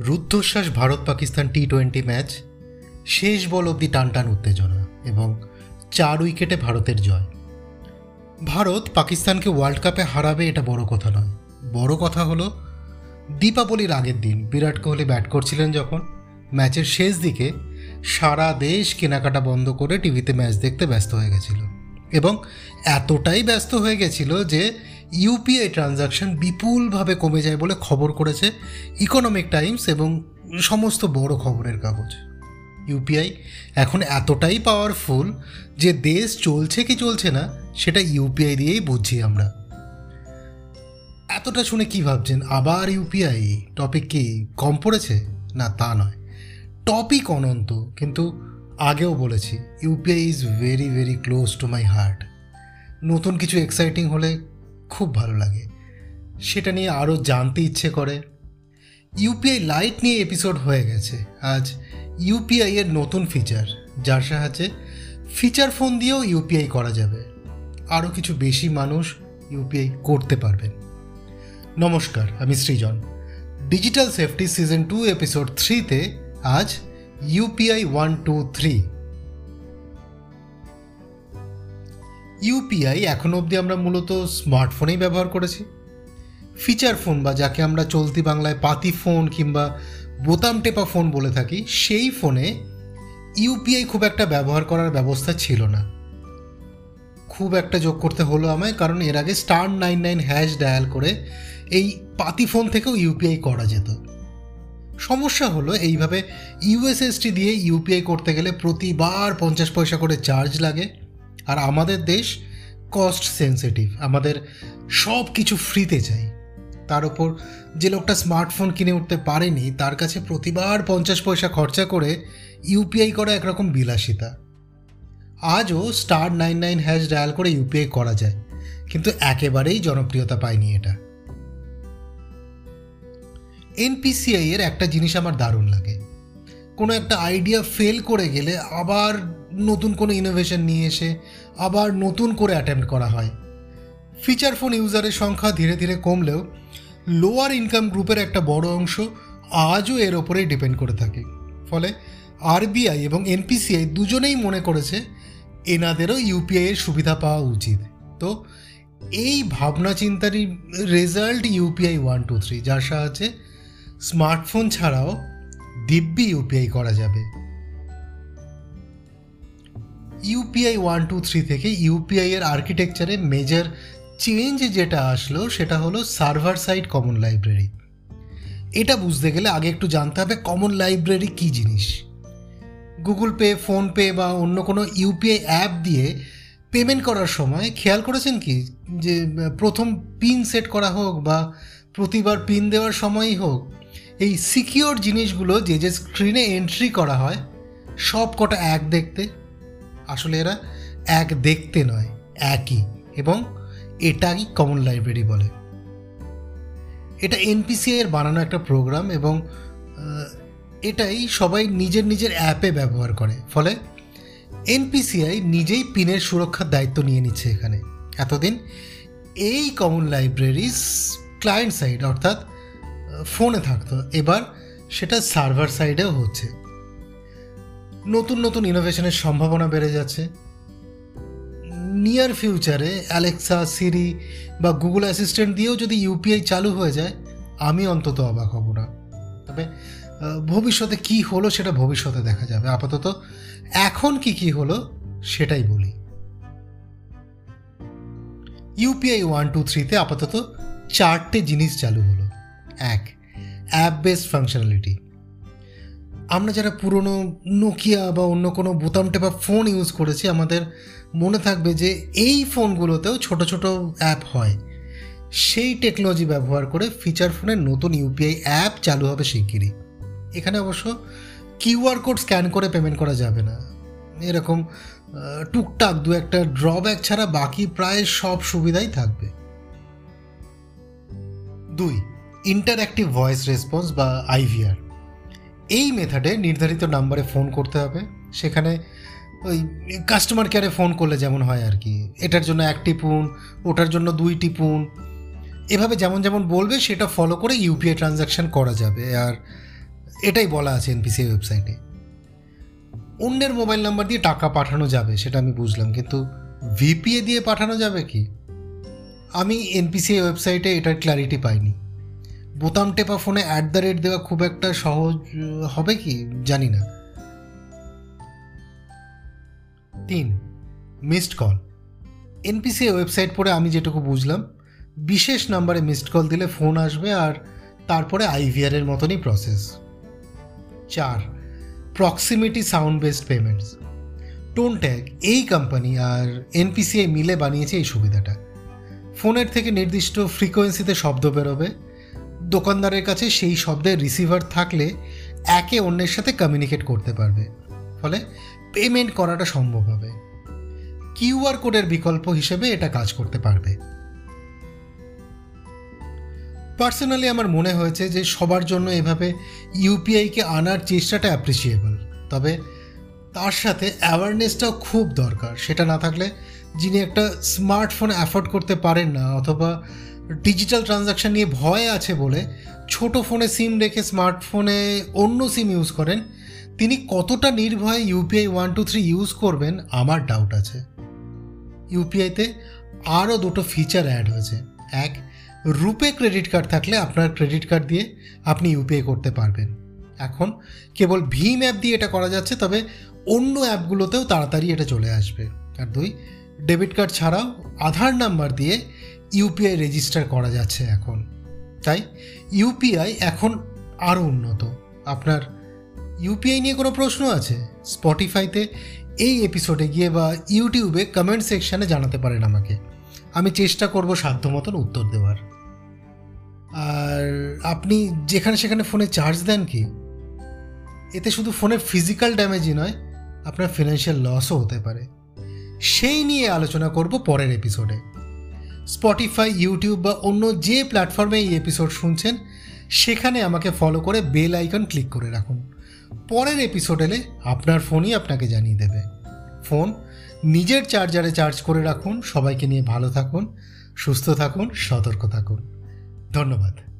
রুদ্ধশ্বাস Bharat Pakistan T twenty match, শেষ ball অবধি টান টান উত্তেজনা এবং চার উইকেটে ভারতের জয়। ভারত পাকিস্তানকে ওয়ার্ল্ড কাপে হারাবে এটা বড় কথা নয়। বড় কথা হলো, দীপাবলির আগের দিন বিরাট কোহলি ব্যাট করছিলেন যখন, ম্যাচের শেষ দিকে সারা দেশ কেনাকাটা বন্ধ করে টিভিতে ম্যাচ দেখতে ব্যস্ত হয়ে গেছিল। এবং এতটাই ব্যস্ত হয়ে গেছিল যে ইউপিআই ট্রানজাকশন বিপুলভাবে কমে যায় বলে খবর করেছে ইকোনমিক টাইমস এবং সমস্ত বড় খবরের কাগজ। ইউপিআই এখন এতটাই পাওয়ারফুল যে দেশ চলছে কি চলছে না, সেটা ইউপিআই দিয়েই বুঝছি আমরা। এতটা শুনে কি ভাবছেন? আবার ইউপিআই? টপিক কি কম পড়েছে? না, তা নয়। টপিক অনন্ত, কিন্তু আগেও বলেছি, UPI is very very close to my heart নতুন কিছু এক্সাইটিং হলে খুব ভালো লাগে। সেটা নিয়ে আরও জানতে ইচ্ছে করে। ইউপিআই লাইট নিয়ে এপিসোড হয়ে গেছে। আজ ইউপিআই এর নতুন ফিচার যার সাহায্যে ফিচার ফোন দিয়েও ইউপিআই করা যাবে। আরও কিছু বেশি মানুষ ইউপিআই করতে পারবেন। নমস্কার, আমি Srijan. Digital safety season two episode থ্রিতে আজ UPI one two three UPI এখন অবধি আমরা মূলত স্মার্টফোনেই ব্যবহার করেছি। ফিচার ফোন বা যাকে আমরা চলতি বাংলায় পাতি ফোন কিংবা বোতাম টেপা ফোন বলে থাকি, সেই ফোনে ইউপিআই খুব একটা ব্যবহার করার ব্যবস্থা ছিল না। খুব একটা যোগ করতে হলো আমায়, কারণ এর আগে star nine nine hash dial করে এই পাতি ফোন থেকেও ইউপিআই করা যেত। সমস্যা হলো এইভাবে ইউএসএসটি দিয়ে ইউপিআই করতে গেলে প্রতিবার পঞ্চাশ পয়সা করে চার্জ লাগে। আর আমাদের দেশ কস্ট সেন্সিটিভ আমাদের সব কিছু ফ্রিতে চাই তার ওপর যে লোকটা স্মার্টফোন কিনে উঠতে পারেনি, তার কাছে প্রতিবার পঞ্চাশ পয়সা খরচা করে ইউপিআই করা একরকম বিলাসিতা। আজও star nine nine hash dial করে ইউপিআই করা যায়, কিন্তু একেবারেই জনপ্রিয়তা পায়নি এটা। এনপিসিআই এর একটা জিনিস আমার দারুণ লাগে। কোনো একটা আইডিয়া ফেল করে গেলে আবার নতুন কোনো ইনোভেশন নিয়ে এসে আবার নতুন করে অ্যাটেম্প্ট করা হয়। ফিচার ফোন ইউজারের সংখ্যা ধীরে ধীরে কমলেও লোয়ার ইনকাম গ্রুপের একটা বড় অংশ আজও এর ওপরেই ডিপেন্ড করে থাকে। ফলে আরবিআই এবং এনপিসিআই দুজনেই মনে করেছে এনাদেরও ইউপিআই এর সুবিধা পাওয়া উচিত। তো এই ভাবনা চিন্তারই result UPI one two three যার সাহায্যে স্মার্টফোন ছাড়াও দিব্যি ইউপিআই করা যাবে। ইউপিআই ওয়ান টু থ্রি থেকে ইউপিআই এর আর্কিটেকচারে মেজর চেঞ্জ যেটা আসলো সেটা হলো সার্ভার সাইড কমন লাইব্রেরি এটা বুঝতে গেলে আগে একটু জানতে হবে কমন লাইব্রেরি কী জিনিস। গুগল পে ফোনপে বা অন্য কোনো ইউপিআই অ্যাপ দিয়ে পেমেন্ট করার সময় খেয়াল করেছেন কি? যে, প্রথম পিন সেট করা হোক বা প্রতিবার পিন দেওয়ার সময়ই হোক এই সিকিওর জিনিসগুলো যে যে স্ক্রিনে এন্ট্রি করা হয়, সব কটা এক দেখতে। আসলে এরা এক দেখতে নয়, একই। এবং এটাই কমন লাইব্রেরি বলে। এটা এনপিসিআই এর বানানো একটা প্রোগ্রাম এবং এটাই সবাই নিজের নিজের অ্যাপে ব্যবহার করে। ফলে এনপিসিআই নিজেই পিনের সুরক্ষার দায়িত্ব নিয়ে নিচ্ছে এখানে। এতদিন এই কমন লাইব্রেরিস ক্লায়েন্ট সাইড অর্থাৎ ফোনে থাকতো। এবার সেটা সার্ভার সাইডেও হচ্ছে। নতুন নতুন ইনোভেশনের সম্ভাবনা বেড়ে যাচ্ছে। নিয়ার ফিউচারে অ্যালেক্সা সিরি বা গুগল অ্যাসিস্ট্যান্ট দিয়েও যদি ইউপিআই চালু হয়ে যায়, আমি অন্তত অবাক হব না। তবে ভবিষ্যতে কি হলো সেটা ভবিষ্যতে দেখা যাবে। আপাতত এখন কি কি হলো সেটাই বলি। ইউপিআই ওয়ান টু থ্রিতে আপাতত চারটে জিনিস চালু হলো। এক অ্যাপ বেসড ফাংশনালিটি আমরা যারা পুরনো নোকিয়া বা অন্য কোনো বোতাম টেপা ফোন ইউজ করেছি, আমাদের মনে থাকবে যে এই ফোনগুলোতেও ছোট ছোট অ্যাপ হয়। সেই টেকনোলজি ব্যবহার করে ফিচার ফোনের নতুন ইউপিআই অ্যাপ চালু হবে শিগগিরই। এখানে অবশ্য কিউআর কোড স্ক্যান করে পেমেন্ট করা যাবে না। এরকম টুকটাক দু একটা ড্রব্যাক ছাড়া বাকি প্রায় সব সুবিধাই থাকবে। দুই ইন্টারঅ্যাক্টিভ ভয়েস রেসপন্স বা আইভিআর এই মেথডে নির্ধারিত নাম্বারে ফোন করতে হবে। সেখানে ওই কাস্টমার কেয়ারে ফোন করলে যেমন হয় আর কি। এটার জন্য এক টিপুন, ওটার জন্য দুই টিপুন। এভাবে যেমন যেমন বলবে, সেটা ফলো করে ইউপিআই ট্রানজ্যাকশান করা যাবে। আর এটাই বলা আছে এনপিসিআই ওয়েবসাইটে অন্যের মোবাইল নাম্বার দিয়ে টাকা পাঠানো যাবে, সেটা আমি বুঝলাম। কিন্তু ভিপিএ দিয়ে পাঠানো যাবে কি? আমি এনপিসিআই ওয়েবসাইটে এটার ক্ল্যারিটি পাইনি। বোতাম টেপা ফোনে অ্যাট দ্য রেট দেওয়া খুব একটা সহজ, হবে কি? জানি না। তিন মিসড কল এনপিসিআই ওয়েবসাইট পড়ে আমি যেটুকু বুঝলাম, বিশেষ নাম্বারে মিসড কল দিলে ফোন আসবে আর তারপরে আইভিআর এর মতনই প্রসেস চার proximity sound based payments tone tag এই কোম্পানি আর এনপিসিআই মিলে বানিয়েছে এই সুবিধাটা। ফোনের থেকে নির্দিষ্ট ফ্রিকোয়েন্সিতে শব্দ বেরোবে। দোকানদারের কাছে সেই শব্দের রিসিভার থাকলে একে অন্যের সাথে কমিউনিকেট করতে পারবে। ফলে পেমেন্ট করাটা সম্ভব হবে। কিউআর কোডের বিকল্প হিসেবে এটা কাজ করতে পারবে। পার্সোনালি আমার মনে হয়েছে যে সবার জন্য এভাবে ইউপিআইকে আনার চেষ্টাটা অ্যাপ্রিসিয়েবল তবে তার সাথে অ্যাওয়ারনেসটাও খুব দরকার। সেটা না থাকলে যিনি একটা স্মার্টফোন অ্যাফোর্ড করতে পারেন না, অথবা ডিজিটাল ট্রানজাকশন নিয়ে ভয় আছে বলে ছোট ফোনে সিম রেখে স্মার্টফোনে অন্য সিম ইউজ করেন, তিনি কতটা নির্ভয়ে UPI one two three use করবেন আমার ডাউট আছে। ইউপিআইতে আরও দুটো ফিচার অ্যাড হয়েছে। এক, রুপে ক্রেডিট কার্ড থাকলে আপনার ক্রেডিট কার্ড দিয়ে আপনি ইউপিআই করতে পারবেন। এখন কেবল ভীম অ্যাপ দিয়ে এটা করা যাচ্ছে, তবে অন্য অ্যাপগুলোতেও তাড়াতাড়ি এটা চলে আসবে। আর দুই ডেবিট কার্ড ছাড়াও আধার নাম্বার দিয়ে ইউপিআই রেজিস্টার করা যাচ্ছে এখন। তাই ইউপিআই এখন আরও উন্নত। আপনার ইউপিআই নিয়ে কোনো প্রশ্ন আছে? স্পটিফাইতে এই এপিসোডে গিয়ে বা ইউটিউবে কমেন্ট সেকশানে জানাতে পারেন আমাকে। আমি চেষ্টা করব সাধ্য মতন উত্তর দেওয়ার। আর আপনি যেখানে সেখানে ফোনে চার্জ দেন কি? এতে শুধু ফোনের ফিজিক্যাল ড্যামেজই নয়, আপনার ফিনান্সিয়াল লসও হতে পারে। সেই নিয়ে আলোচনা করব পরের এপিসোডে স্পটিফাই ইউটিউব বা অন্য যে প্ল্যাটফর্মে এই এপিসোড শুনছেন, সেখানে আমাকে ফলো করে বেল আইকন ক্লিক করে রাখুন। পরের এপিসোড এলে আপনার ফোনই আপনাকে জানিয়ে দেবে। ফোন নিজের চার্জারে চার্জ করে রাখুন। সবাইকে নিয়ে ভালো থাকুন, সুস্থ থাকুন, সতর্ক থাকুন। ধন্যবাদ।